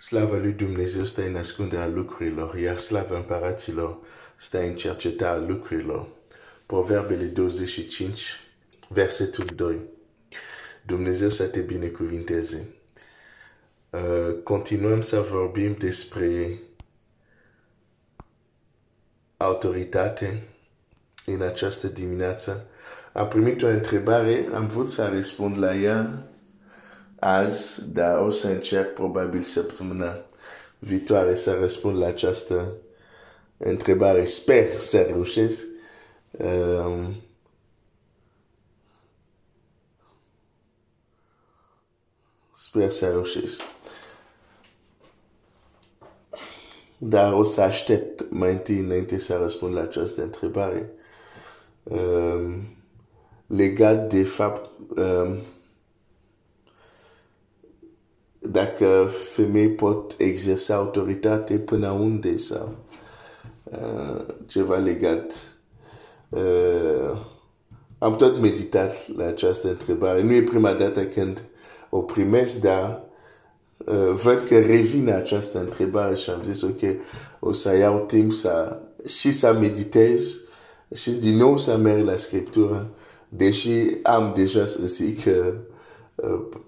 Slava lui Dumnezeu stă în ascunderea lucrurilor, iar slava împăraților stă în cercetarea lucrurilor. Proverbele 25, versetul 2. Dumnezeu să te binecuvinteze. Uh, continuăm să vorbim despre autoritate în această dimineață. Am primit o întrebare, am vrut să răspund la ea azi, dar o să încerc probabil săptămâna viitoare să răspund la această întrebare. Sper să reușesc. Um, sper să reușesc. Dar o să aștept mai întâi înainte să răspund la această întrebare. Um, legat de fapt um, dacă femei pot exersa autoritate până unde sau uh, ceva legat. Uh, am tot meditat la această întrebare. Nu e prima dată când o primesc, dar uh, văd că revine această întrebare și am zis, ok, o să iau timp să, și să meditez și din nou să merg la Scriptură, deși am deja să zic că uh,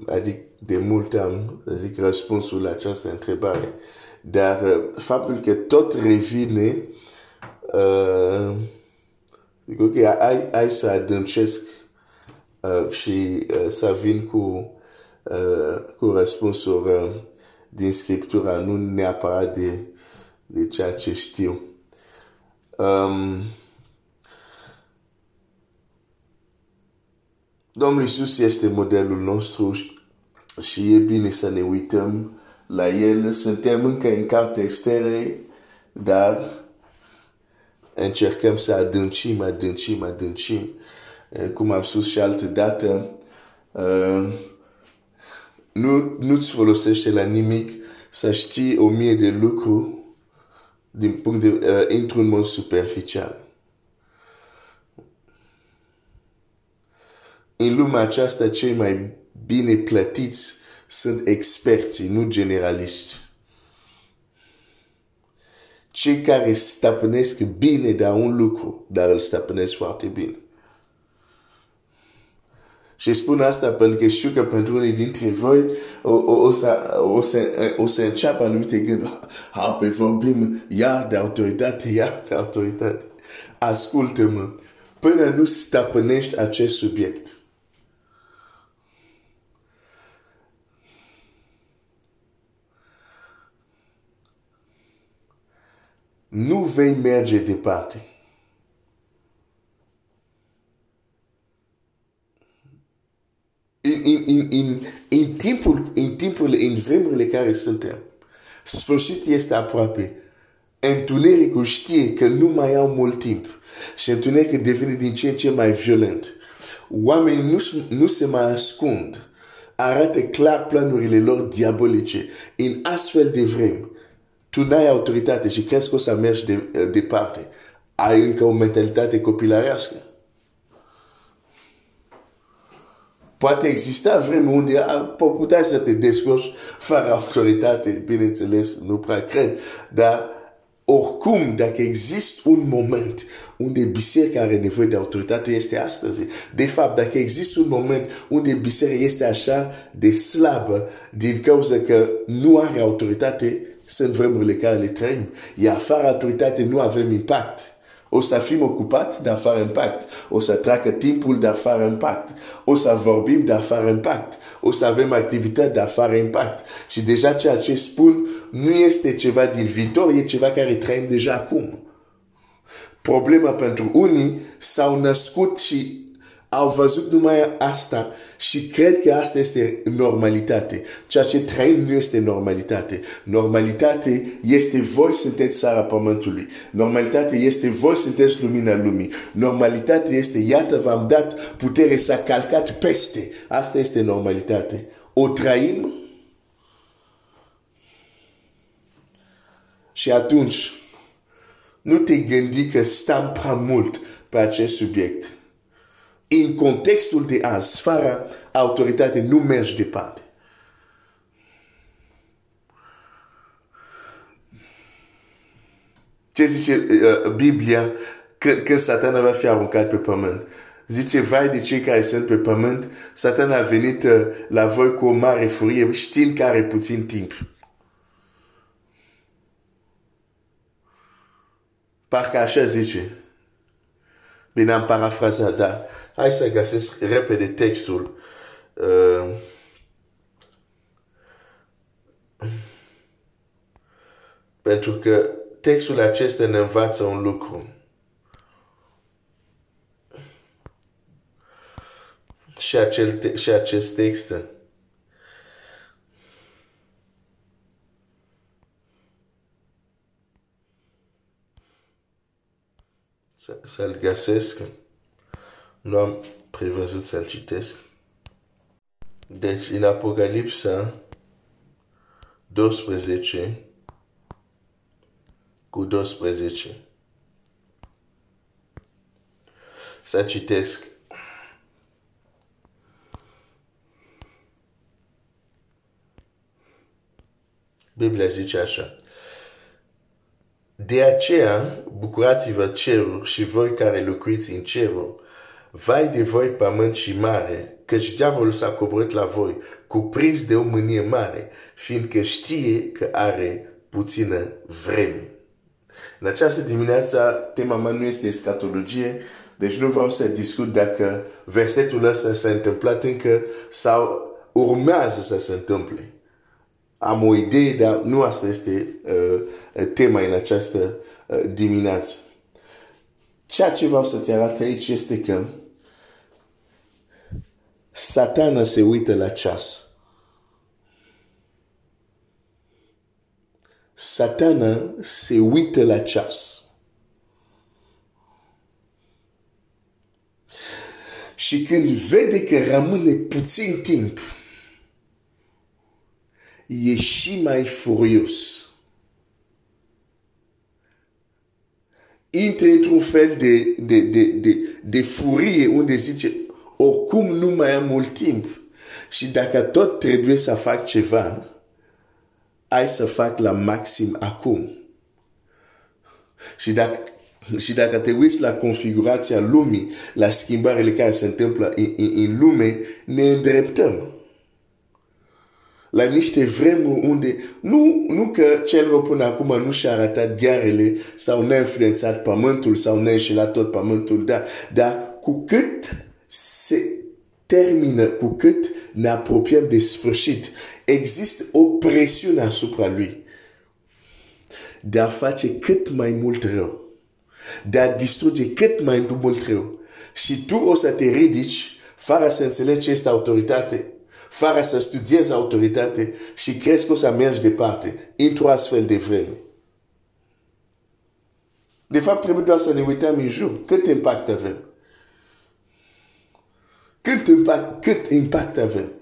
adică de mult am, să zic, răspunsul la această întrebare. Dar uh, faptul că tot revine, uh, zic, ok, hai, hai să adâncesc uh, și uh, să vin cu, uh, cu răspunsuri uh, din Scriptura, nu neapărat de, de ceea ce știu. Um, Domnul Iisus este modelul nostru și e bine să ne uităm la el. Suntem încă în cartea extere, dar încercăm să adâncim, adâncim, adâncim. Cum am spus și altă dată, uh, nu, nu-ți folosește la nimic să știi o mie de lucruri din punct de, uh, într-un mod superficial. În lumea aceasta, cei mai bine plătiți sunt experții, nu generaliști. Cei care stăpânesc bine de un lucru, dar îl stăpânesc foarte bine. Și spun asta pentru că știu că pentru unii dintre voi o, o, o, să, o, să, o să înceapă anumite gânduri. Ha, pe vorbim iar de autoritate, iar de autoritate. Ascultă-mă, până nu stăpânești acest subiect, nu vei merge departe. În, în, în, în, în, timpul, în timpul, în vremurile care suntem, sfârșit este aproape. Întunericul știe că nu mai au mult timp și întunericul devine din ce în ce mai violent. Oamenii nu, nu se mai ascund, arată clar planurile lor diabolice în astfel de vremi tu n-ai autoritate și crezi că o să mergi de, departe. Ai încă o mentalitate copilarească. Poate exista vreme unde puteai să te descurci fără autoritate, bineînțeles, nu prea cred, dar oricum, dacă există un moment unde biserica are nevoie de autoritate, este astăzi. De fapt, dacă există un moment unde biserica este așa de slabă din cauza că nu are autoritate, sunt vremurile care le trăim. Iar fără autoritate nu avem impact. O să fim ocupat, dar fără impact. O să treacă timpul, dar fără impact. O să vorbim, dar fără impact. O să avem activitate, dar fără impact. Și deja ceea ce spun nu este ceva din viitor, e ceva care trăim deja acum. Problema pentru unii s-au născut și au văzut numai asta și cred că asta este normalitate. Ceea ce trăim nu este normalitate. Normalitate este voi sunteți sara pământului. Normalitate este voi sunteți lumina lumii. Normalitate este iată v-am dat putere să calcat peste. Asta este normalitate. O trăim și atunci nu te gândi că stăm prea mult pe acest subiect în contextul de azi, fără autoritate, nu mergi departe. Ce zice uh, Biblia când, când satana va fi aruncat pe pământ? Zice, vai de cei care sunt pe pământ, satana a venit uh, la voi cu o mare furie, știind că are puțin timp. Parcă așa zice. Bine, am parafrazat, dar hai să găsesc repede textul. Uh, pentru că textul acesta ne învață un lucru. Și, acel te- și acest text să, să-l găsesc. Nu am prevăzut să-l citesc. Deci, în Apocalipsa 12 cu 12. Să citesc. Biblia zice așa. De aceea, bucurați-vă ceruri și voi care locuiți în ceruri. Vai de voi pământ și mare, căci diavolul s-a coborât la voi, cuprins de o mânie mare, fiindcă știe că are puțină vreme. În această dimineață, tema mea nu este escatologie, deci nu vreau să discut dacă versetul ăsta s-a întâmplat încă sau urmează să se întâmple. Am o idee, dar nu asta este uh, tema în această uh, dimineață. Ceea ce vreau să-ți arăt aici este că satana se uită la ceas. Satana se uită la ceas. Și când vede că rămâne puțin timp, e și mai furios. Intră într-un fel de, de, de, de, de furie unde zice, oricum nu mai am mult timp. Și dacă tot trebuie să fac ceva, hai să fac la maxim acum. Și dacă, și dacă te uiți la configurația lumii, la schimbările care se întâmplă în, în, în lume, ne îndreptăm la niște vremuri unde nu, nu că cel rău până acum nu și-a arătat ghearele sau ne-a influențat pământul sau ne-a înșelat tot pământul, dar, dar cu cât se termină, cu cât ne apropiem de sfârșit, există o presiune asupra lui de a face cât mai mult rău, de a distruge cât mai mult rău. Și tu o să te ridici fără să înțelegi ce este autoritate, fără să studiezi autoritate și crezi că o să mergi departe într-o astfel de vreme. De fapt, trebuie doar să ne uităm în jur. Cât impact avem? Cât impact, cât impact avem?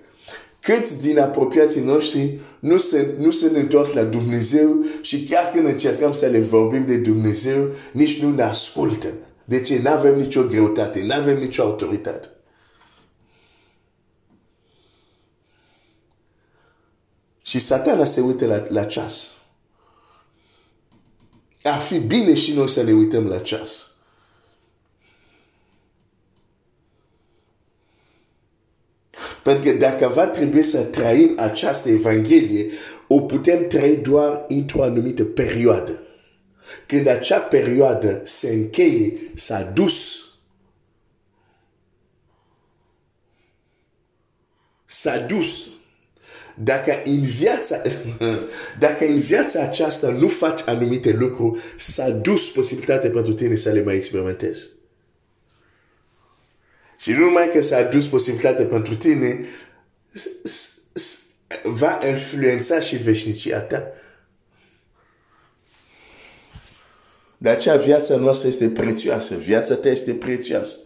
Câți din apropiații noștri nu se, nu se întors la Dumnezeu și chiar când încercăm să le vorbim de Dumnezeu, nici nu ne ascultă. De ce? Nu avem nicio greutate, nu avem nicio autoritate. Și satana se uită la, la ceas. Ar fi bine și noi să ne uităm la ceas. Pentru că dacă va trebui să trăim această Evanghelie, o putem trăi doar într-o anumită perioadă. Când acea perioadă se încheie, s-a dus. S-a dus. Dacă în viața, dacă în viața aceasta nu faci anumite lucruri, s-a dus posibilitatea pentru tine să le mai experimentezi. Și nu numai că s-a dus posibilitatea pentru tine, va influența și veșnicia ta. De aceea viața noastră este prețioasă. Viața ta este prețioasă.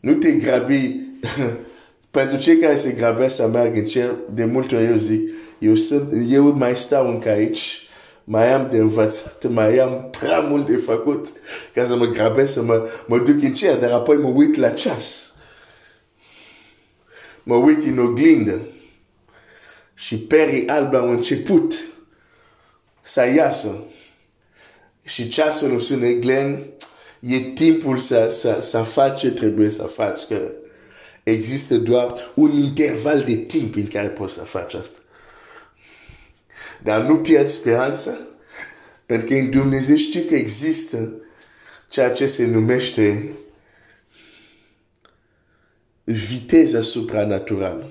Nu te grabi pentru cei care se grabesc să meargă în cer, de multe ori eu zic, eu, sunt, eu mai stau încă aici, mai am de învățat, mai am prea mult de făcut ca să mă grabesc, să mă, mă duc în cer, dar apoi mă uit la ceas. Mă uit în oglindă și perii albi au început să iasă. Și ceasul nu sună glen, e timpul să, să, să faci ce trebuie să faci, că există doar un interval de timp în care poți să faci asta. Dar nu pierd speranța, pentru că în Dumnezeu știu că există ceea ce se numește viteza supranaturală.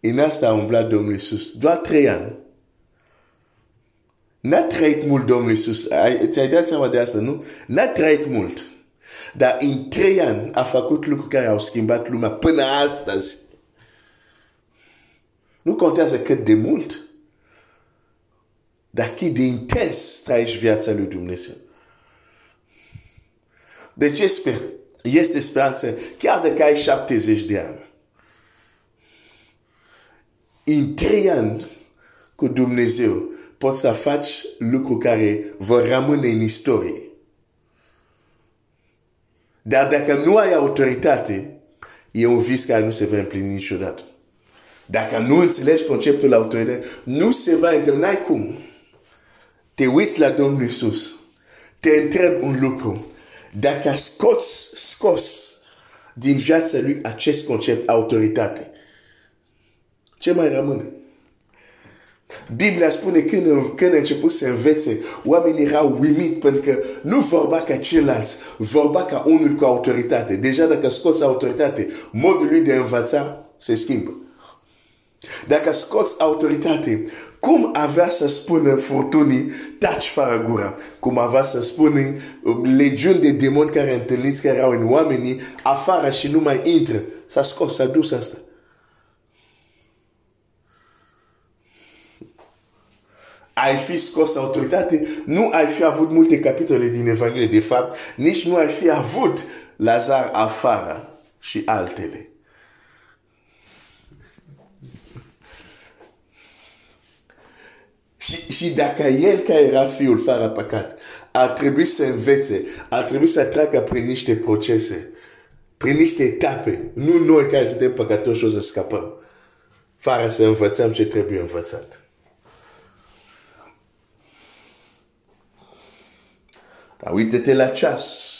În asta a umblat Domnul Iisus. Doar trei ani. N-a trăit mult Domnul Iisus. Ți-ai dat seama de asta, nu? N-a trăit mult. Dar în trei ani a făcut lucruri care au schimbat lumea până astăzi. Nu contează cât de mult, dar cât de intens trăiești viața lui Dumnezeu. De ce sper? Este speranță, chiar dacă ai 70 de ani. În trei ani cu Dumnezeu poți să faci lucruri care vor rămâne în istorie. Dar dacă nu ai autoritate, e un vis care nu se va împlini niciodată. Dacă nu înțelegi conceptul autoritate, nu se va întâmpla. N-ai cum. Te uiți la Domnul Iisus. Te întreb un lucru. Dacă scoți, scos din viața lui acest concept autoritate, ce mai rămâne? Biblia spune că când, când a început să învețe, oamenii erau uimit pentru că nu vorba ca ceilalți, vorba ca unul cu autoritate. Deja dacă scoți autoritate, modul lui de a învăța se schimbă. Dacă scoți autoritate, cum avea să spună furtunii, taci fără gura? Cum avea să spună legiuni de demoni care întâlniți, care erau în oamenii, afară și nu mai intră? S-a scos, s-a dus asta. ai fi scos autoritate, nu ai fi avut multe capitole din Evanghelie. De fapt, nici nu ai fi avut Lazar afară și altele. Și, și dacă el care era fiul fără păcat a trebuit să învețe, a trebuit să treacă prin niște procese, prin niște etape, nu noi care suntem păcătoși o să scapăm, fără să învățăm ce trebuie învățat. Dar uite-te la ceas.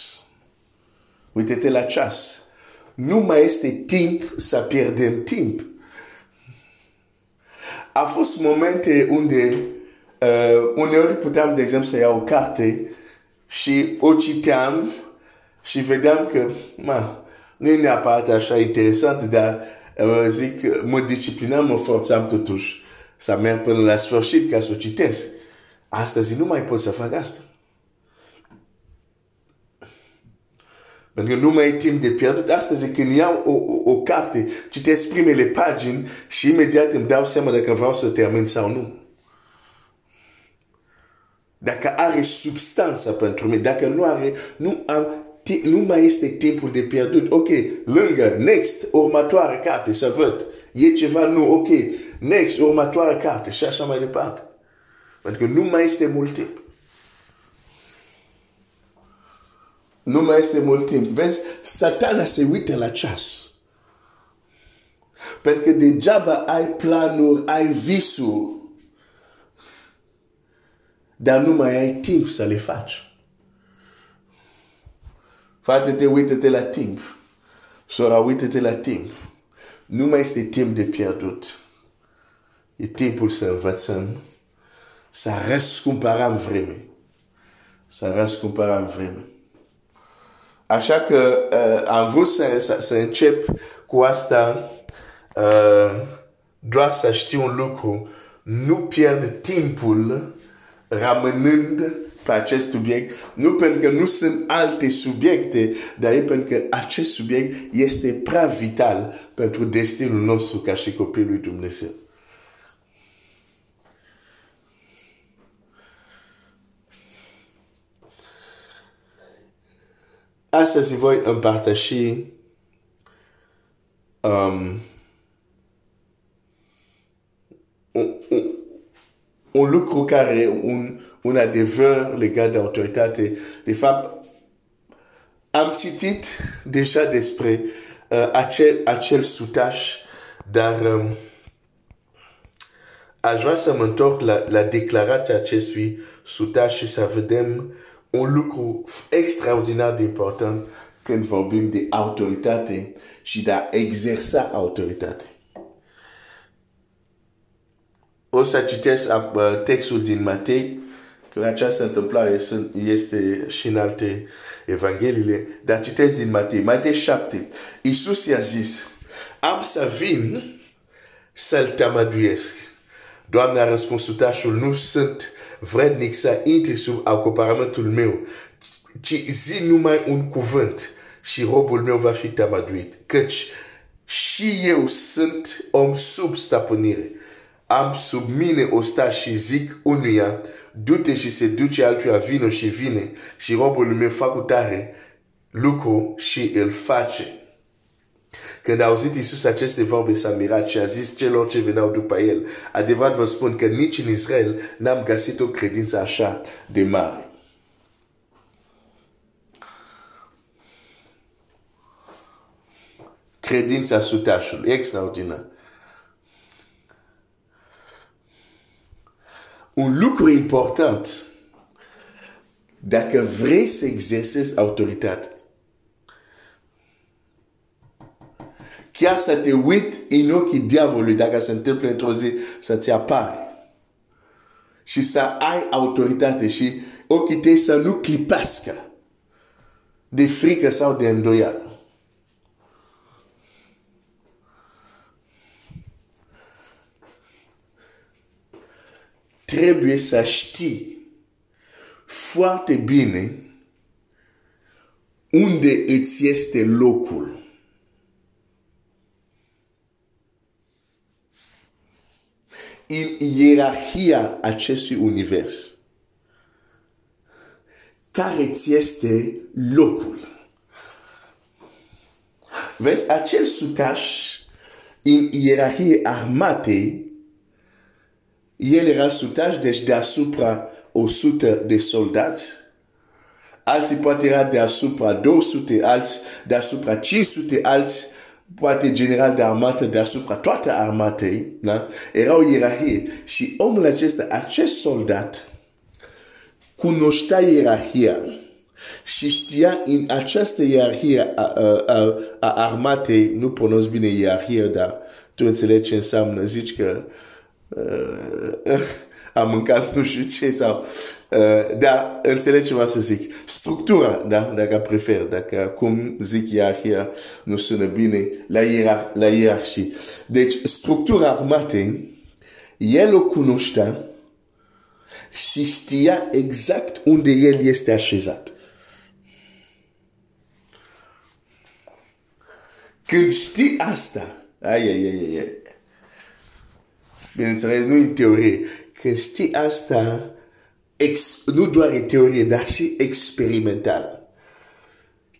Uite-te la ceas. Nu mai este timp să pierdem timp. A fost momente unde uh, uneori puteam, de exemplu, să iau o carte și o citeam și vedeam că ma, nu e neapărat așa interesant, dar uh, zic, mă disciplinam, mă forțam totuși să merg până la sfârșit ca să o citesc. Astăzi nu mai pot să fac asta. Pentru că nu mai e timp de pierdut. Astăzi când iau o, o, o carte, citesc primele pagini și imediat îmi dau seama dacă vreau să termin sau nu. Dacă are substanță pentru mine, dacă nu are, nu, am, nu mai este timpul de pierdut. Ok, lângă, next, următoare carte, să văd. E ceva nu, ok, next, următoare carte și așa mai departe. Pentru că nu mai este mult timp. Nu mai este mult timp. Vezi, satana se uită la ceas. Pentru că degeaba ai planuri, ai visuri, dar nu mai ai timp să le faci. Frate-te, uită-te la timp. Sora, uită-te la timp. Nu mai este timp de pierdut. E timpul să învățăm, să răscumpărăm vreme. Să răscumpărăm vreme. Așa că uh, am vrut să, să, să încep cu asta uh, doar să știu un lucru. Nu pierd timpul rămânând pe acest subiect, nu pentru că nu sunt alte subiecte, dar e pentru că acest subiect este prea vital pentru destinul nostru ca și copilul lui Dumnezeu. Astăzi voi împărtăși um, un, un, un lucru care, un, un adevăr legat de autoritate. De fapt, am citit deja despre uh, acel, acel sutaș, dar um, aș vrea să mă întorc la, la declarația acestui sutaș și să vedem un lucru extraordinar de important când vorbim de autoritate și de a exersa autoritate. O să citesc uh, textul din Matei, că această întâmplare este și în alte evangheliile, dar citesc din Matei. Matei 7. Iisus i-a zis, am să vin să-l tămăduiesc. Doamne a răspuns sutașul, nu sunt vrednic să intri sub acoparamentul meu, ci zi numai un cuvânt și robul meu va fi tămăduit. Căci și eu sunt om sub stăpânire. Am sub mine osta și zic unuia, du-te și se duce altuia, vino și vine și robul meu fac tare lucru și îl face. Când a auzit Iisus aceste vorbe, s-a mirat și a zis celor ce veneau după el, adevărat vă spun că nici în Israel n-am găsit o credință așa de mare. Credința sutașului, extraordinar. Un lucru important, dacă vrei să exersezi autoritate, chiar să te uit în ochii diavolului dacă se întâmplă într-o zi să ți apare. Și să ai autoritate și ochii tăi să nu clipească de frică sau de îndoială. Trebuie să știi foarte bine unde îți este locul. în ierarhia acestui univers. Care ți este locul? Vezi, acel sutaș în ierarhie armate, el era sutaș, deci deasupra 100 de soldați, alții poate era deasupra 200, alții deasupra 500, alții poate general de armată deasupra toate armatei, da? era o ierarhie. Și omul acesta, acest soldat, cunoștea ierarhia și știa în această ierarhie a, a, a, a armatei, nu pronunț bine ierarhie, dar tu înțelegi ce înseamnă, zici că uh, am mâncat nu știu ce sau Uh, dar înțeleg ce vreau să zic. Structura, da? dacă prefer, dacă cum zic ierarhia nu sună bine, la, ierar la ierarhie. Deci, structura armatei, el o cunoștea și știa exact unde el este așezat. Când știi asta, ai, ai, ai, ai. Bineînțeles, nu în teorie. Când știi asta, ex, nu doar în teorie, dar și experimental.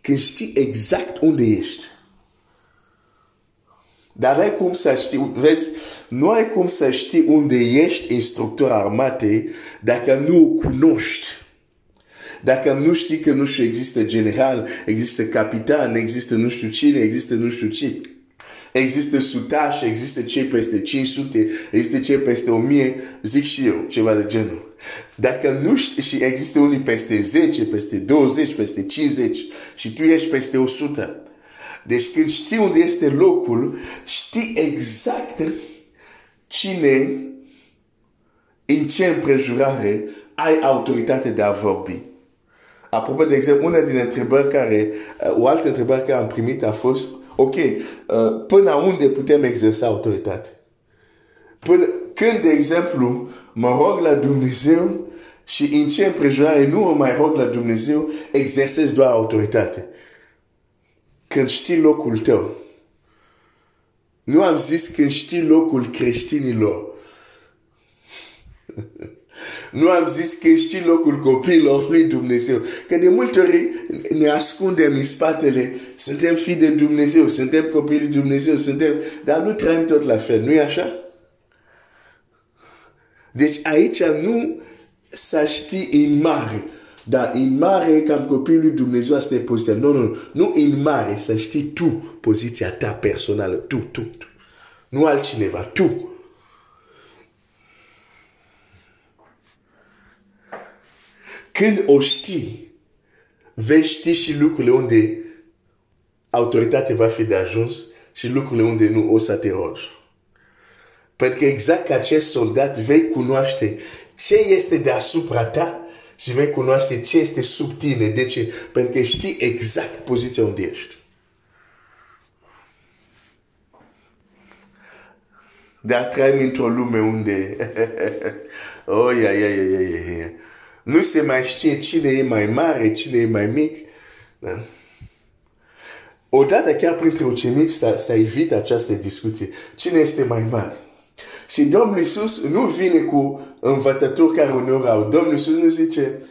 Când știi exact unde ești. Dar ai cum să știi, vezi, nu ai cum să știi unde ești instructor armate dacă nu o cunoști. Dacă nu știi că nu știu, există general, există capitan, există nu știu cine, există nu știu ce. Există sutași, există cei peste 500, există cei peste 1000, zic și eu, ceva de genul. Dacă nu știi, și există unii peste 10, peste 20, peste 50 și tu ești peste 100. Deci când știi unde este locul, știi exact cine, în ce împrejurare ai autoritate de a vorbi. Apropo, de exemplu, una din întrebări care, o altă întrebare care am primit a fost, ok, uh, până unde putem exersa autoritate? Până, când, de exemplu, mă rog la Dumnezeu și în ce împrejurare nu mă mai rog la Dumnezeu, exersez doar autoritate. Când știi locul tău. Nu am zis când știi locul creștinilor. Nu am zis că știi locul copiilor lui Dumnezeu. Că de multe ori ne ascundem în spatele, suntem fii de Dumnezeu, suntem copii lui Dumnezeu, suntem... Dar nu trăim tot la fel, nu e așa? Deci aici nu să știi în mare. Dar în mare, cam copilul lui Dumnezeu, asta e poziția. Nu, nu, nu în mare, să știi tu poziția ta personală. Tu, tu, tu. Nu altcineva, tu. Când o știi, vei ști și lucrurile unde autoritatea va fi de ajuns și lucrurile unde nu o să te rogi. Pentru că exact ca acest soldat vei cunoaște ce este deasupra ta și vei cunoaște ce este sub tine. De ce? Pentru că știi exact poziția unde ești. Dar trăim într-o lume unde... oh, ia, ia, ia, ia, ia. Nu se mai știe cine e mai mare, cine e mai mic. Da? Odată chiar printre ucenici s-a evit această discuție. Cine este mai mare? Și Domnul Iisus nu vine cu învățături care uneori au. Domnul Iisus nu zice,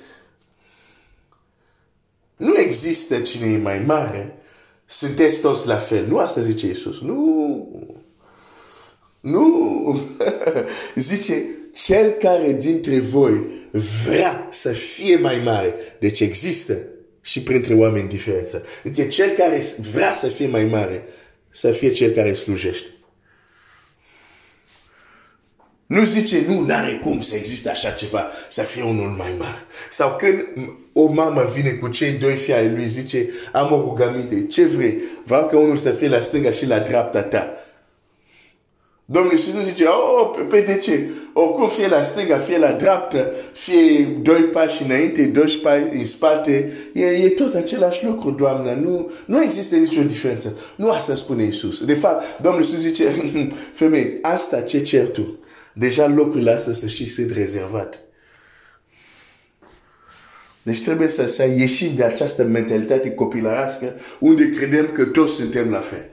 nu există cine e mai mare, sunteți toți la fel. Nu asta zice Iisus. Nu. Nu. zice, cel care dintre voi vrea să fie mai mare. Deci există și printre oameni diferență. Zice, cel care vrea să fie mai mare, să fie cel care slujește. Nu zice, nu, n-are cum să existe așa ceva, să fie unul mai mare. Sau când o mamă vine cu cei doi fii ai lui, zice, am o rugăminte, ce vrei? Vreau că unul să fie la stânga și la dreapta ta. Domnul Iisus nu zice, oh, pe de ce? Oricum fie la stânga, fie la dreapta, fie doi pași înainte, doși pași în spate, e, e tot același lucru, Doamne. Nu, nu există nicio diferență. Nu asta spune Iisus. De fapt, Domnul Iisus zice, femeie, asta ce cer tu? Deja locurile astea, să știi, sunt rezervate. Deci trebuie să, să ieșim de această mentalitate copilărească unde credem că toți suntem la fel.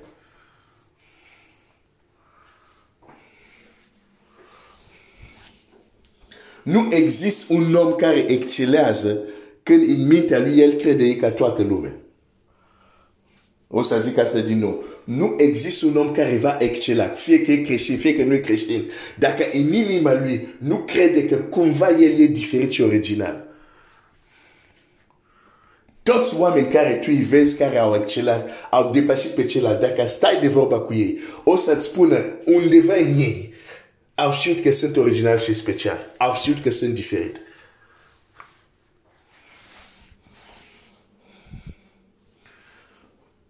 Nu există un om care excelează când în mintea lui el crede ca toată lumea. O să zic asta din nou. Nu există un om care va excela, fie că e creștin, fie că nu e creștin. Dacă în inima lui nu crede că cumva el e diferit și original. Toți oameni care tu îi vezi care au excelat, au depășit pe celălalt, dacă stai de vorba cu ei, o să-ți spună undeva în ei, au știut că sunt original și special. Au știut că sunt diferit.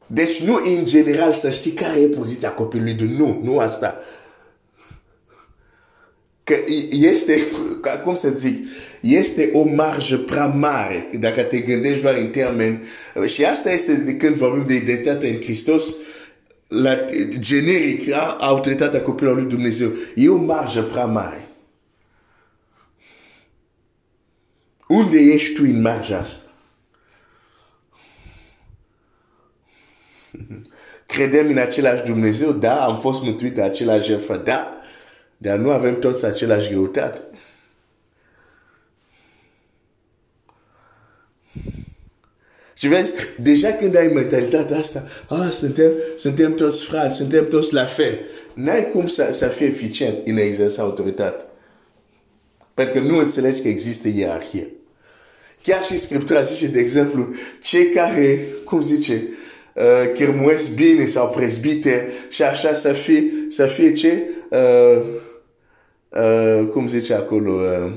Deci nu în general să știi care e poziția copilului de nu, nu asta. Că este, cum să zic, este o marjă prea mare dacă te gândești doar în termen. Și asta este de când vorbim de identitate în Hristos, la generic, autoritatea copilului lui Dumnezeu. E o marjă prea mare. Unde ești tu în marja asta? Credem în același Dumnezeu, da, am fost mântuit de același jertfă, da, dar nu avem toți același greutate. Și vezi, deja când ai mentalitatea asta, ah, suntem, suntem toți frați, suntem toți la fel, n-ai cum să, să fii eficient în a exersa autoritate. Pentru că nu înțelegi că există ierarhie. Chiar și Scriptura zice, de exemplu, cei care, cum zice, uh, chirmuiesc bine sau prezbite și așa să fie, să fie ce? Uh, uh, cum zice acolo? Uh,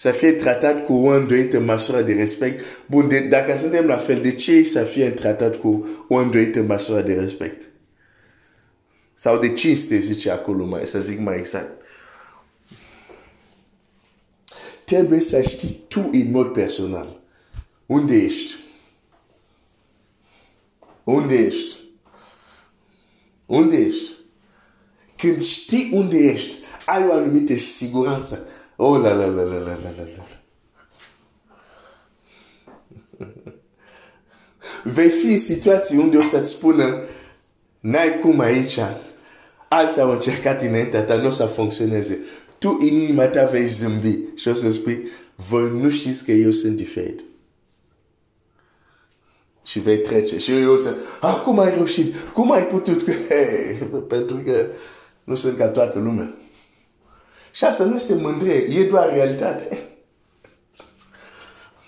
să fie tratat cu o îndoită măsură de respect. Bun, de, dacă suntem la fel, de ce să fie tratat cu o îndoită măsură de respect? Sau de cinste, zice acolo, mai, să zic mai exact. Trebuie să știi tu în mod personal. Unde ești? Unde ești? Unde ești? Când știi unde ești, ai o anumită siguranță. Oh la la la la la la la la. Vei fi în situații unde o să-ți spună n-ai cum aici, alții au încercat înaintea ta, nu o să funcționeze. Tu în inima ta vei zâmbi și o să spui, voi nu știți că eu sunt diferit și vei trece. Și eu o să, ah, cum ai reușit? Cum ai putut? Hey, pentru că nu sunt ca toată lumea. Și asta nu este mândrie, e doar realitate.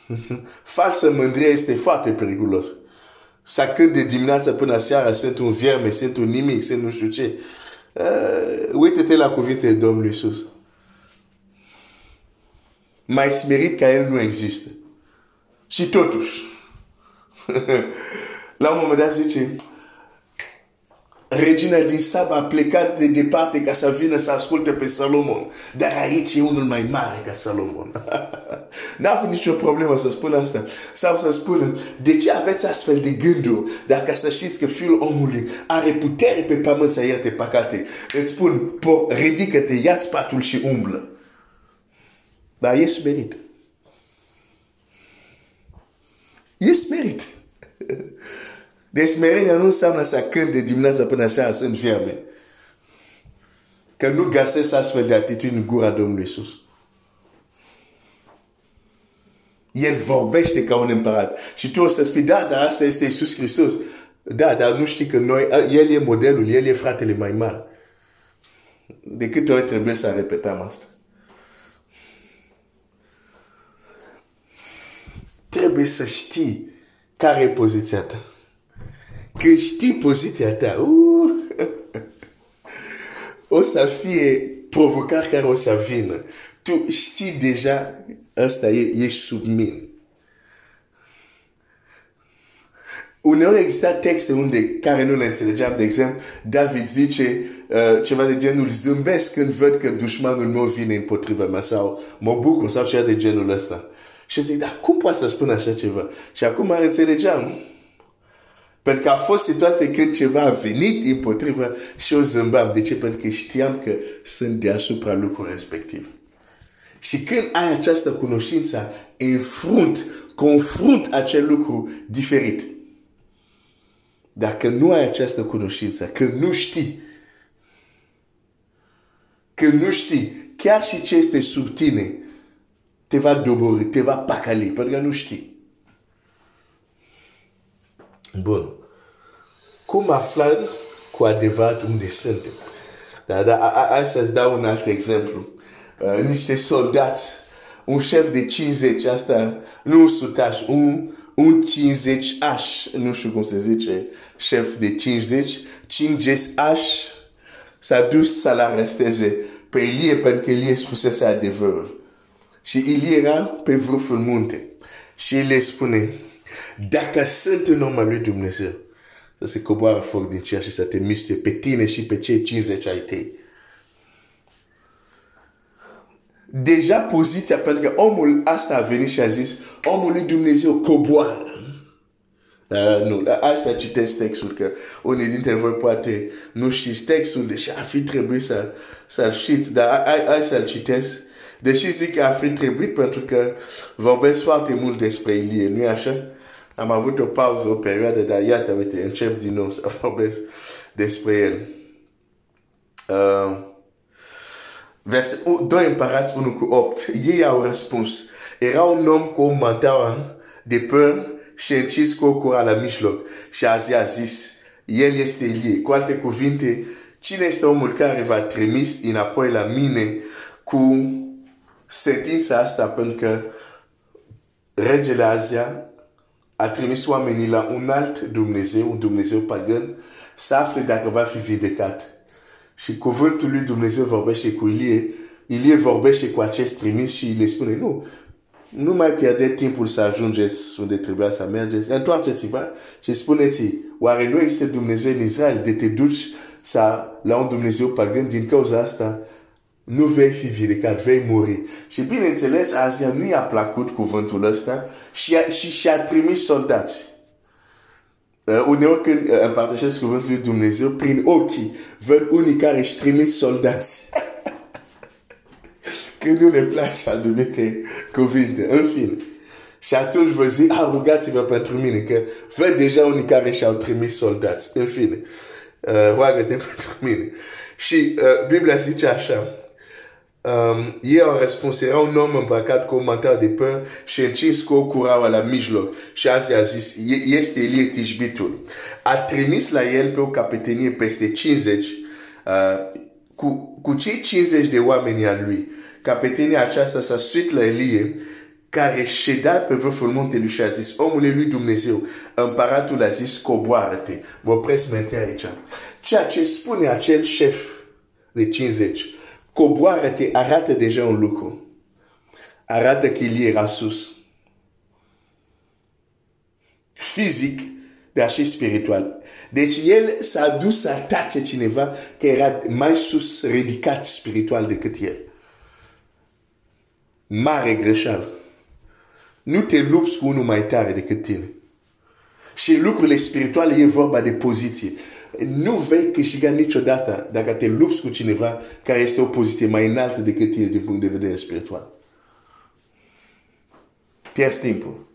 Falsă mândrie este foarte periculos. Să când de dimineața până seara sunt un vierme, sunt un nimic, sunt nu știu ce. Uh, uite-te la cuvintele Domnului Iisus. Mai smerit ca El nu există. Și totuși, la un moment dat zice, regina din Saba a plecat de departe ca să vină să asculte pe Salomon. Dar aici e unul mai mare ca Salomon. N-a avut nicio problemă să spună asta. Sau să spună, de ce aveți astfel de gânduri dacă să știți că fiul omului are putere pe pământ să ierte păcate? Îți spun, ridică-te, ia-ți patul și umblă. Dar e smerit. E smerit. Deci smerenia nu înseamnă să cânt de dimineața până seara sunt firme. Că nu găsesc astfel de atitudini în gura Domnului Iisus. El vorbește ca un împărat. Și tu o să spui, da, dar asta este Iisus Hristos. Da, dar nu știi că noi, El e modelul, El e fratele mai mare. De câte ori trebuie să repetăm asta? Trebuie să știi care e poziția ta. Când știi poziția ta, uh, o să fie provocare care o să vină. Tu știi deja, asta e, e sub mine. Uneori există texte unde care nu le înțelegeam, de exemplu, David zice uh, ceva de genul zâmbesc când văd că dușmanul meu vine împotriva mea sau mă bucur sau ceva de genul ăsta. Și zic, dar cum poate să spun așa ceva? Și acum înțelegeam. Pentru că a fost situație când ceva a venit împotriva și eu zâmbam. De ce? Pentru că știam că sunt deasupra lucrului respectiv. Și când ai această cunoștință, înfrunt, confrunt acel lucru diferit. Dacă nu ai această cunoștință, că nu știi, că nu știi, chiar și ce este sub tine, te va dobori, te va pacali, pentru că nu știi. Bun. Cum aflăm cu adevărat unde suntem? Da, da, hai să-ți dau un alt exemplu. Uh, niște soldați, un șef de 50, asta nu un sutaș, un, un 50H, nu știu cum se zice, șef de 50, 50H s-a dus să-l aresteze pe Ilie pentru că Ilie spusese adevărul. Și Ilie era pe vârful munte. Și el le spune, dacă sunt un om al lui Dumnezeu, să se coboară foc din cer și să te miște pe tine și pe cei 50 ai tăi. Deja poziția, pentru că omul asta a venit și a zis, omul lui Dumnezeu coboară. Uh, nu, hai să citesc textul, că unii dintre voi poate nu știți textul, deși ar fi trebuit să, să-l știți, dar hai, hai să-l citesc. Deși zic că ar fi trebuit pentru că vorbesc foarte mult despre Ilie, nu-i așa? Am avut o pauză, o perioadă, dar iată, uite, încep din nou să vorbesc despre el. Uh, verset 2 împărați 1 cu 8. Ei au răspuns. Era un om cu o mantaua de păr și încis cu o cura la mijloc. Și azi a zis, el este Elie. Cu alte cuvinte, cine este omul care va trimis înapoi la mine cu sentința asta pentru că regele Azia a trimis oamenii la un alt Dumnezeu, un Dumnezeu pagan, să afle dacă va fi vindecat. Și cuvântul lui Dumnezeu vorbește cu Ilie, Ilie vorbește cu acest trimis și le spune, nu, nu mai pierde timpul să ajungeți unde trebuia să mergeți. Întoarceți-vă și spuneți, oare nu este Dumnezeu în Israel de te duci să, la un Dumnezeu pagan din cauza asta nu vei fi vindecat, vei muri. Și bineînțeles, Azia nu i-a plăcut cuvântul ăsta și, a, și și-a trimis soldați. Uh, uneori când uh, împărtășesc cuvântul lui Dumnezeu, prin ochii, văd unii care își trimis soldați. când nu le place anumite cuvinte. În fine. Și atunci vă zic, ah, rugați-vă pentru mine, că văd deja unii care și-au trimis soldați. În fine. Uh, roagă-te pentru mine. Și uh, Biblia zice așa, Um, ei au răspuns, era un om îmbrăcat cu o mantel de păr și încins cu o curaua la mijloc. Și azi a zis, este Elie Tishbitul. A trimis la el pe o capetenie peste 50, uh, cu, cu cei 50 de oameni a lui. Capetenia aceasta s-a suit la Elie, care ședea pe vârful muntelui și a zis, omul lui Dumnezeu, împăratul a zis, coboară-te. Vă opresc aici. Ceea ce spune acel șef de 50, coboară-te arată deja un lucru. Arată că el era sus. fizic, dar și spiritual. Deci el s-a dus să atace cineva care era mai sus ridicat spiritual decât el. Mare greșeală. Nu te lupți cu unul mai tare decât tine. Și lucrurile spirituale e vorba de poziție. Nu vei câștiga niciodată dacă te lupți cu cineva care este o poziție mai înaltă decât tine din punct de vedere spiritual. Pierzi timpul.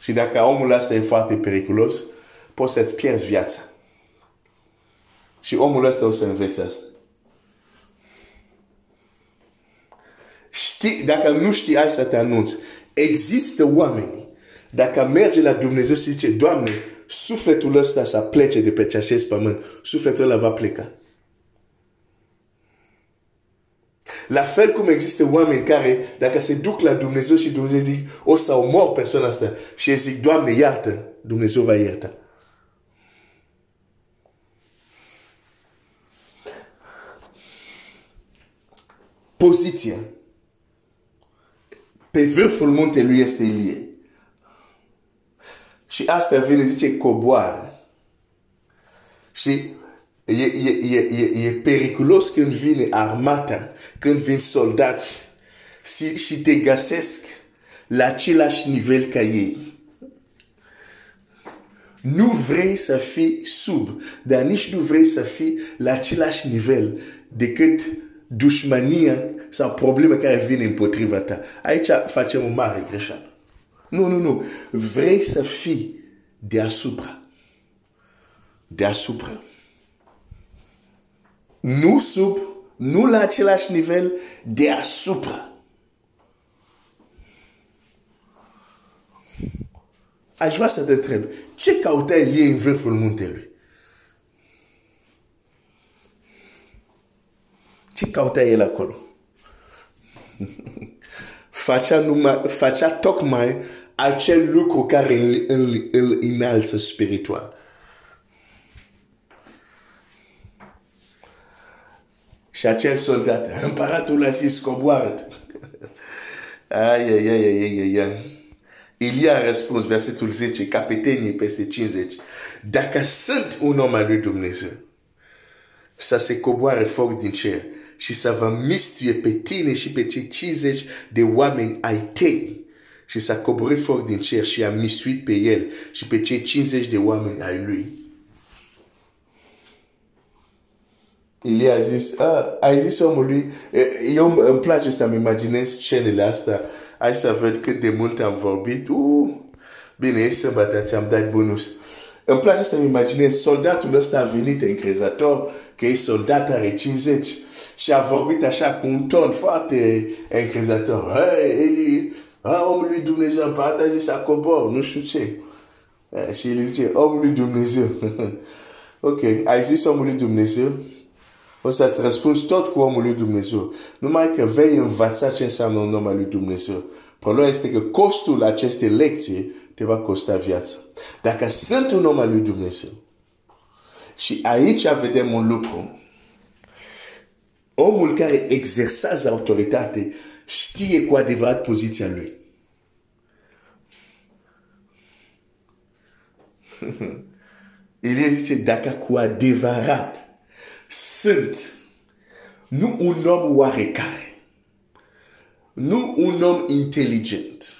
Și dacă omul ăsta e foarte periculos, poți să-ți pierzi viața. Și omul ăsta o să învețe asta. Știi, dacă nu știi, hai să te anunț. Există oameni, dacă merge la Dumnezeu și zice, Doamne, sufletul ăsta să plece de pe acest pământ, sufletul ăla va pleca. La fel cum există oameni care, dacă se duc la Dumnezeu și Dumnezeu zic, o să omor persoana asta și zic, Doamne, iartă, Dumnezeu va ierta. Poziția. Pe vârful muntelui este Ilie. Și asta vine, zice, coboară. Și e, e, e, e periculos când vine armata, când vin soldați și, și te găsesc la același nivel ca ei. Nu vrei să fii sub, dar nici nu vrei să fii la același nivel decât dușmania sau probleme care vin împotriva ta. Aici facem o mare greșeală. Nu, nu, nu. Vrei să fii deasupra. Deasupra. Nu sub, nu la același nivel, deasupra. Aș vrea să te întreb, ce caută Elie în vârful muntelui? Ce caută el acolo? facea, numai, facea tocmai acel lucru care îl, îl, îl înalță spiritual. Și acel soldat, împăratul a zis, coboară Ai, ai, ai, ai, ai, ai. Ilie a răspuns, versetul 10, capetenii peste 50. Dacă sunt un om al lui Dumnezeu, să se coboare foc din cer și să vă mistuie pe tine și pe cei 50 de oameni ai tăi. Și s-a coborât foc din cer și a mistuit pe el și pe cei 50 de oameni ai lui. Ilie a zis, ah, a zis omului, eu îmi place să-mi imaginez scenele astea, hai să văd cât de mult am vorbit, uh, bine, e săbătă, ți-am dat bonus. Îmi place să-mi imaginez soldatul ăsta a venit încrezător, că e soldat are 50 și a vorbit așa cu un ton foarte încrezător. Hei, Eli, a, omul lui Dumnezeu, împărat a zis, a cobor, nu știu ce. Și el zice, omul lui Dumnezeu. ok, ai zis omul lui Dumnezeu? O să-ți răspunzi tot cu omul lui Dumnezeu. Numai că vei învăța ce înseamnă un om al lui Dumnezeu. Problema este că costul acestei lecții te va costa viața. Dacă sunt un om al lui Dumnezeu, și aici vedem un lucru, omul care exersează autoritate știe cu adevărat poziția lui. El zice, dacă cu adevărat sunt nu un om oarecare, nu un om inteligent,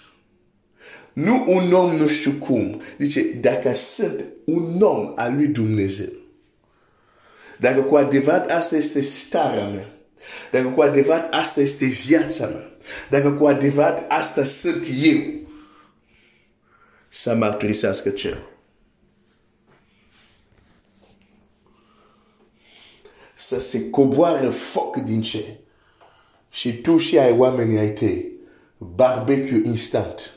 nu un om nu știu cum. Zice, dacă sunt un om al lui Dumnezeu, dacă cu adevărat asta este starea mea, dacă cu adevărat asta este viața mea, dacă cu adevărat asta sunt eu, să mărturisească cerul. Să se coboare foc din ce. Și tu și ai oamenii ai tăi. Barbecue instant.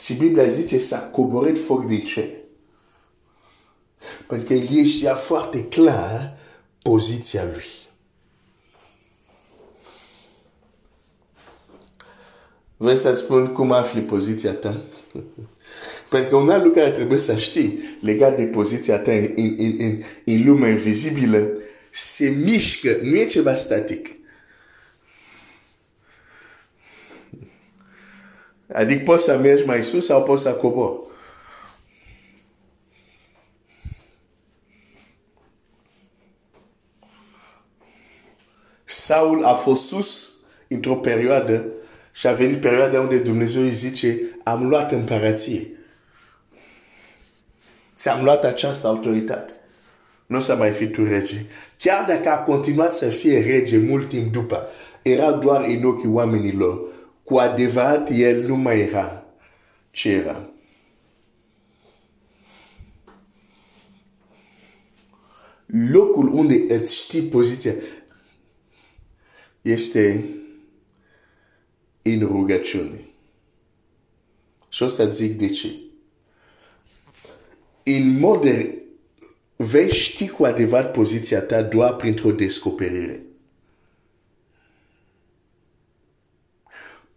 Și Biblia zice s-a coborât foc din ce. Pentru că el știa foarte clar poziția lui. Vrei să spun cum afli poziția ta? Pentru că un alt lucru care trebuie să știi legat de poziția ta în, în, în, în lumea invizibilă, se mișcă, nu e ceva static. Adică poți să mergi mai sus sau poți să cobori. Saul a fost sus într-o perioadă și a venit perioada unde Dumnezeu îi zice, am luat împărație. Ți-am luat această autoritate. Nu o să mai fi tu rege. Chiar dacă a continuat să fie rege mult timp după, era doar în ochii oamenilor. Cu adevărat, el nu mai era ce era. Locul unde îți știi poziția este în rugăciune. Și o să zic de ce. În mod de vei ști cu adevărat poziția ta doar printr-o descoperire.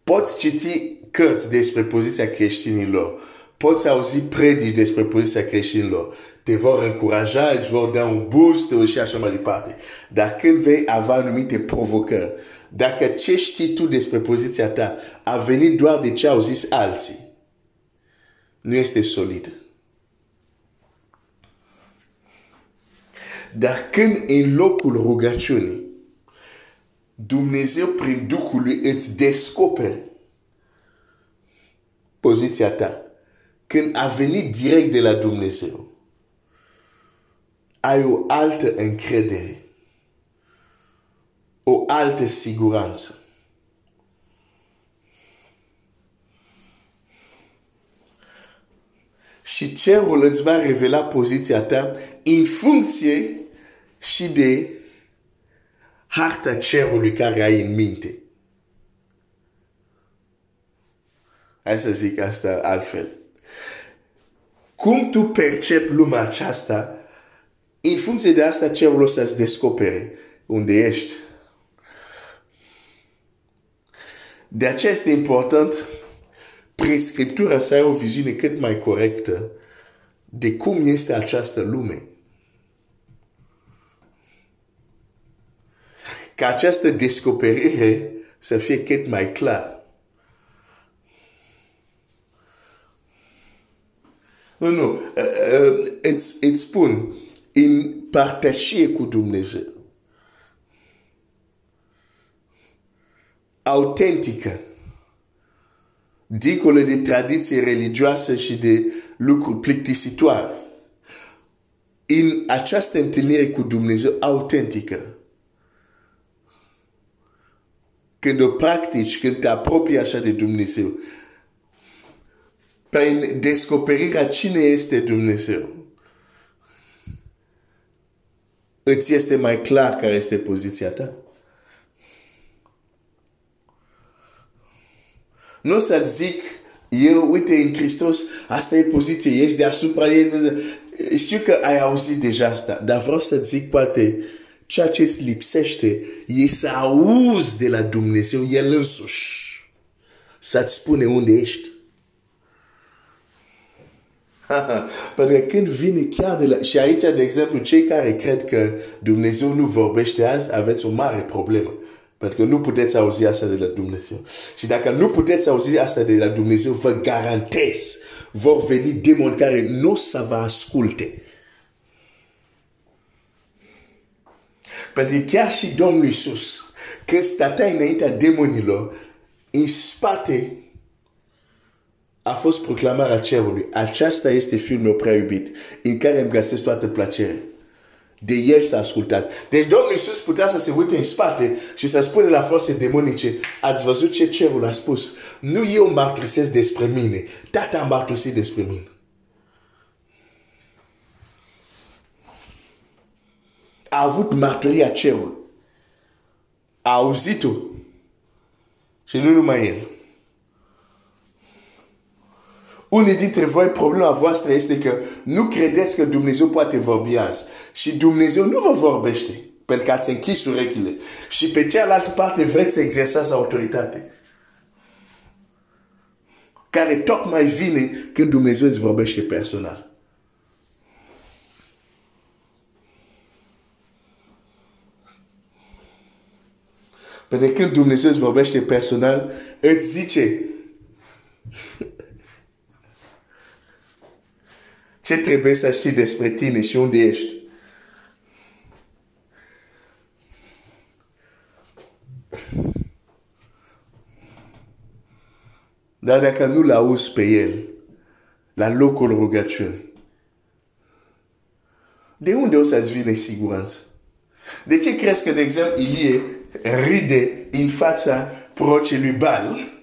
Poți citi cărți despre poziția creștinilor, poți auzi predici despre poziția creștinilor, te vor încuraja, îți vor da un boost și așa mai departe. Dar când vei avea anumite provocări, dacă ce știi tu despre poziția ta a venit doar de ce au zis alții, nu este solid. Dar când în locul rugăciunii, Dumnezeu prin Duhul lui îți descoperi poziția ta, când a venit direct de la Dumnezeu, ai o altă încredere, o altă siguranță. Și cerul îți va revela poziția ta în funcție și de harta cerului care ai în minte. Hai să zic asta altfel. Cum tu percepi lumea aceasta, în funcție de asta cerul o să-ți descopere unde ești. De aceea este important prin Scriptura să ai o viziune cât mai corectă de cum este această lume. Ca această descoperire să fie cât mai clar. Nu, nu, uh, uh, îți, îți spun, în partașie cu Dumnezeu, autentică, dincolo de tradiție religioasă și de lucruri plictisitoare. În această întâlnire cu Dumnezeu autentică, când o practici, când te apropii așa de Dumnezeu, prin descoperirea cine este Dumnezeu, îți este mai clar care este poziția ta. Nu să zic, eu, uite, în Hristos, asta e poziție, ești deasupra ei. Știu că ai auzit deja asta, dar vreau să zic, poate, ceea ce îți lipsește e să auzi de la Dumnezeu El însuși. Să-ți spune unde ești. Pentru că când vine chiar de la... Și aici, de exemplu, cei care cred că Dumnezeu nu vorbește azi, aveți o mare problemă. Pentru că nu puteți auzi asta de la Dumnezeu. Și dacă nu puteți auzi asta de la Dumnezeu, vă garantez, vor veni demoni care nu o să vă asculte. Pentru că chiar și Domnul Iisus, când stătea înaintea demonilor, în spate a fost proclamarea cerului. Aceasta este fiul meu prea iubit, în care îmi găsesc toată plăcerea de el s-a ascultat. Deci Domnul Iisus putea să se uite în spate și să spune la forțe demonice, ați văzut ce cerul a spus? Nu eu mărturisesc despre mine, tata a mărturisit despre mine. A avut mărturia cerul. A auzit-o. Și nu numai el. Unii dintre voi, problema voastră este că nu credeți că Dumnezeu poate vorbi azi. Și Dumnezeu nu vă vorbește. Pentru că ați închis urechile. Și pe cealaltă parte vreți să exersați autoritate. Care tocmai vine când Dumnezeu îți vorbește personal. Pentru că când Dumnezeu îți vorbește personal, îți zice, Ce trebuie să știi despre tine și unde ești? Dar dacă nu-L auzi pe El, la locul rugăciunii, de unde o să-ți vine siguranță? De ce crezi că, de exemplu, Ilie ride în fața procii lui Bal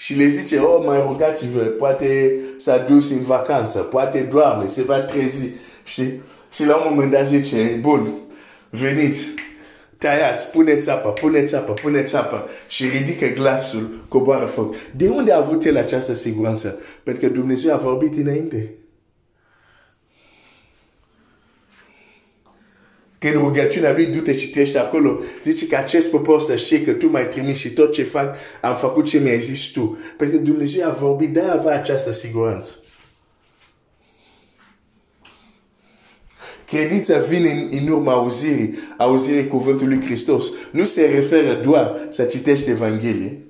și le zice, oh, mai rugați-vă, poate s-a dus în vacanță, poate doarme, se va trezi. Și, și la un moment dat zice, bun, veniți, tăiați, puneți apă, puneți apă, puneți apă și ridică glasul, coboară foc. De unde a avut el această siguranță? Pentru că Dumnezeu a vorbit înainte. Când rugăciunea lui, du-te și treci acolo, zice că acest popor să știe că tu m-ai trimis și tot ce fac, am făcut ce mi-ai zis tu. Pentru că Dumnezeu a vorbit, de avea această siguranță. Credința vine în, în urma auzirii, auzirii cuvântului lui Hristos. Nu se referă doar să citești Evanghelie.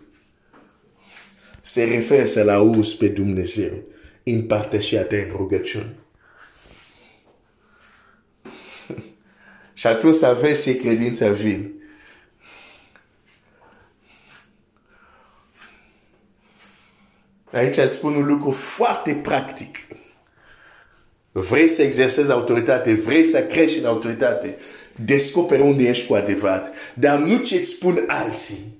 Se referă să-L auzi pe Dumnezeu în partea ta în rugăciune. Și atunci să vezi ce credință vin. Aici îți spun un lucru foarte practic. Vrei să exersezi autoritate, vrei să crești în autoritate, descoperi unde ești cu adevărat. Dar nu ce îți spun alții.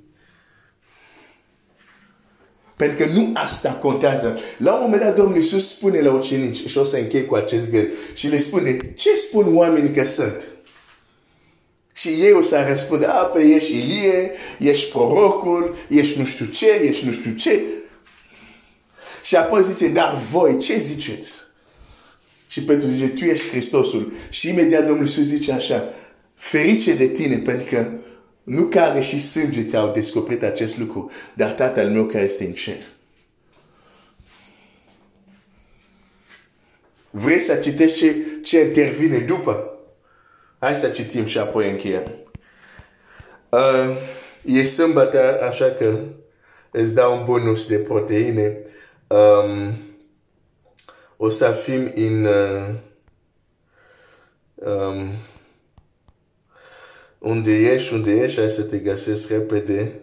Pentru că nu asta contează. La un moment dat, Domnul Iisus spune la ucenici, și o să închei cu acest gând, și le spune, ce spun oamenii că sunt? Și ei o să răspunde, a, pe ești Ilie, ești prorocul, ești nu știu ce, ești nu știu ce. Și apoi zice, dar voi, ce ziceți? Și Petru zice, tu ești Hristosul. Și imediat Domnul Iisus zice așa, ferice de tine, pentru că nu care și sânge te-au descoperit acest lucru, dar Tatăl meu care este în cer. Vrei să citești ce, ce intervine după? Hai să citim și apoi încheiem. Uh, e sâmbătă, așa că îți dau un bonus de proteine. Um, o să fim în... Uh, um, unde ești, unde ești, hai să te găsesc repede.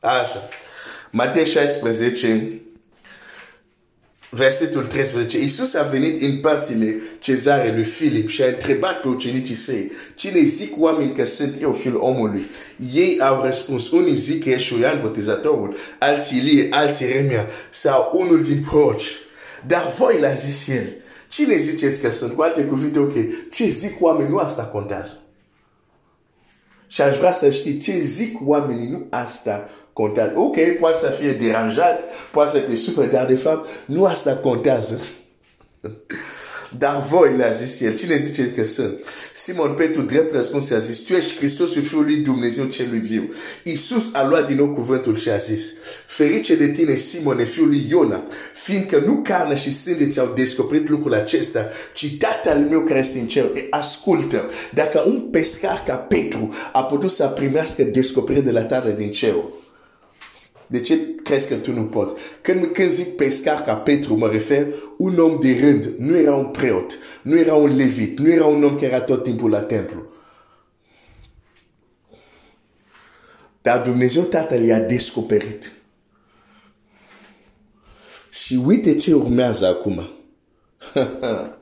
Așa. Matei 16, versetul 13, Iisus a venit în părțile cezare lui Filip și a întrebat pe ucenicii săi, cine zic oameni că sunt eu fiul omului? Ei au răspuns, unii zic că ești Ioan Botezatorul, alții Ilie, alții Remia sau unul din proci. Dar voi l-a zis el, cine ziceți că sunt? Cu alte cuvinte, ok, ce zic oamenii, nu asta contează. Și aș vrea să știi ce zic oamenii, nu asta contează. Ok, poate să fie deranjat, poate să te supere, dar de fapt nu asta contează. Dar voi, le-a zis el, cine zice că sunt? Simon Petru, drept răspuns, a zis, tu ești Hristosul Fiul lui Dumnezeu celui viu. Iisus a luat din nou cuvântul și a zis, ferice de tine, Simon, fiul lui Iona, fiindcă nu carne și sânge ți-au descoperit lucrul acesta, ci tatăl meu care este în cer. E, ascultă, dacă un pescar ca Petru a putut să primească descoperire de la tatăl din cer, de ce crezi că tu nu poți? Când, când zic pescar ca Petru, mă refer un om de rând. Nu era un preot, nu era un levit, nu era un om care era tot timpul la templu. Dar Dumnezeu Tatăl i-a descoperit. Și uite ce urmează acum.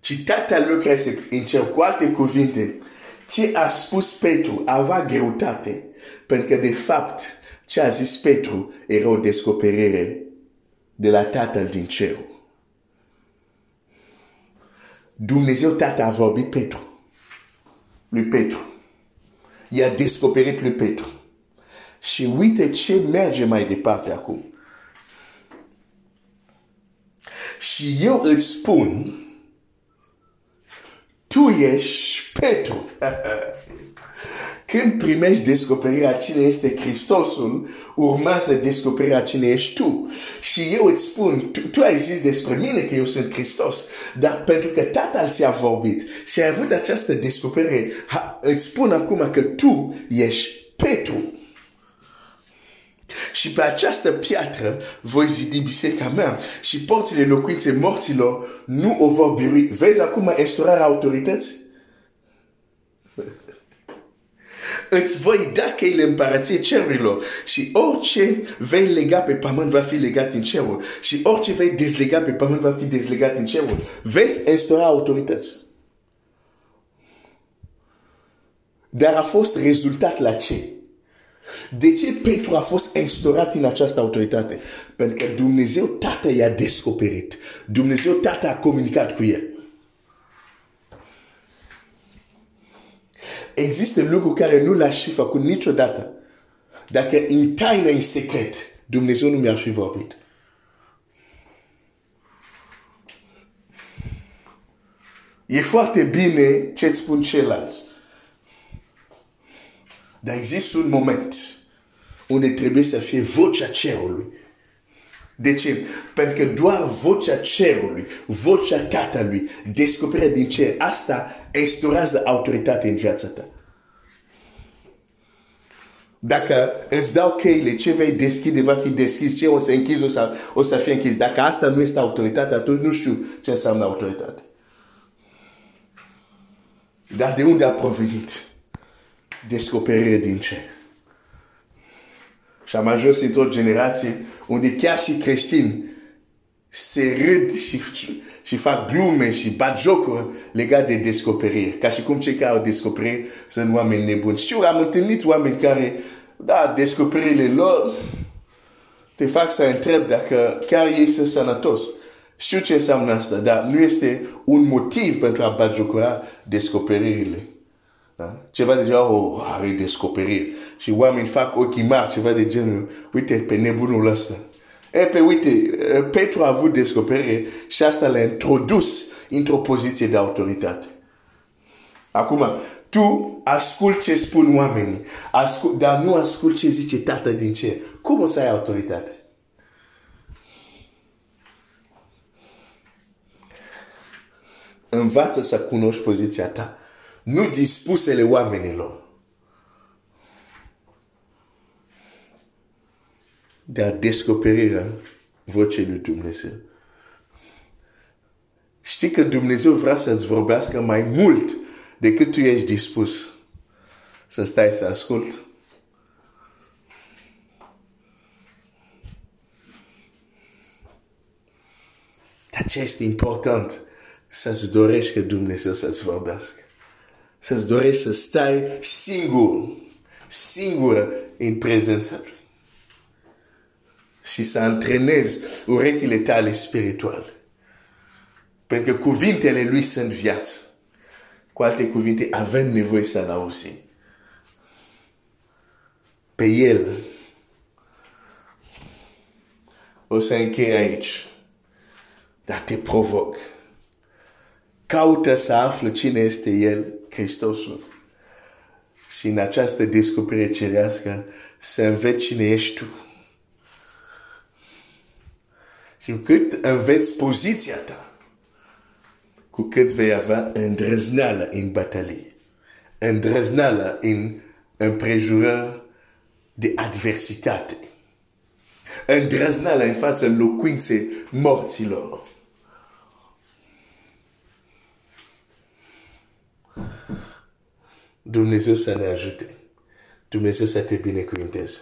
Și tatăl meu care se încerc cu alte cuvinte, ce a spus Petru avea greutate, pentru că de fapt ce a zis Petru era o descoperire de la Tatăl din cer. Dumnezeu Tată a vorbit Petru, lui Petru. I-a descoperit lui Petru. Și uite ce merge mai departe acum. Și eu îți spun tu ești Petru. Când primești descoperirea cine este Hristosul, urmează descoperirea cine ești tu. Și eu îți spun, tu, tu ai zis despre mine că eu sunt Hristos, dar pentru că tatăl ți-a vorbit și ai avut această descoperire, ha, îți spun acum că tu ești Petru. Și pe această piatră voi zidi biserica mea și porțile locuinței morților nu o vor birui. Vezi acum estorarea autorității? îți voi da cheile împărăției cerurilor și orice vei lega pe pământ va fi legat în cerul și orice vei dezlega pe pământ va fi dezlegat în cerul. Vezi instaura autorități. Dar a fost rezultat la ce? De ce Petru a fost instaurat în această autoritate? Pentru că Dumnezeu Tată i-a descoperit. Dumnezeu Tată a comunicat cu el. Există lucruri care nu l-aș fi făcut niciodată. Dacă în taină, în secret, Dumnezeu nu mi-ar fi vorbit. E foarte bine ce-ți spun ceilalți. Dar există un moment unde trebuie să fie vocea cerului. De ce? Pentru că doar vocea cerului, vocea tatălui, descoperirea din cer, asta instaurează autoritate în viața ta. Dacă îți dau cheile, ce vei deschide va fi deschis, ce o să închizi o să, o să fie închis. Dacă asta nu este autoritate, atunci nu știu ce înseamnă autoritate. Dar de unde a provenit? Descoperire din cer. Și am ajuns într-o generație unde chiar și creștini se râd și, și fac glume și bat jocuri legate de descoperiri. Ca și cum cei care au descoperit sunt oameni nebuni. Și am întâlnit oameni care, da, descoperirile lor te fac să întreb dacă chiar ei sunt sănătos. Știu ce înseamnă asta, dar nu este un motiv pentru a batjocura descoperirile. Da? Ceva de genul, oh, are descoperiri. Și oamenii fac ochii mari, ceva de genul, uite pe nebunul ăsta. E pe uite, Petru a avut descoperire și asta l-a introdus într-o poziție de autoritate. Acum, tu ascult ce spun oamenii, ascult, dar nu ascult ce zice tata din ce. Cum o să ai autoritate? Învață să cunoști poziția ta. Nu dispusele oamenilor. de a descoperirea vocii lui Dumnezeu. Știi că Dumnezeu vrea să-ți vorbească mai mult decât tu ești dispus să stai să ascult. Dar ce este important? Să-ți dorești că Dumnezeu să-ți vorbească. Să-ți dorești să stai singur, singur în prezența Lui și să antrenezi urechile tale spirituale. Pentru că cuvintele lui sunt viață. Cu alte cuvinte, avem nevoie să-l auzim. Pe el. O să închei aici. Dar te provoc. Caută să află cine este El, Hristosul. Și în această descoperire cerească să înveți cine ești tu. Și cu cât înveți poziția ta, cu cât vei avea îndrăzneală în batalie, îndrăzneală în împrejurări de adversitate, îndrăzneală în fața locuinței morților. Dumnezeu să ne ajute. Dumnezeu să te binecuvinteze.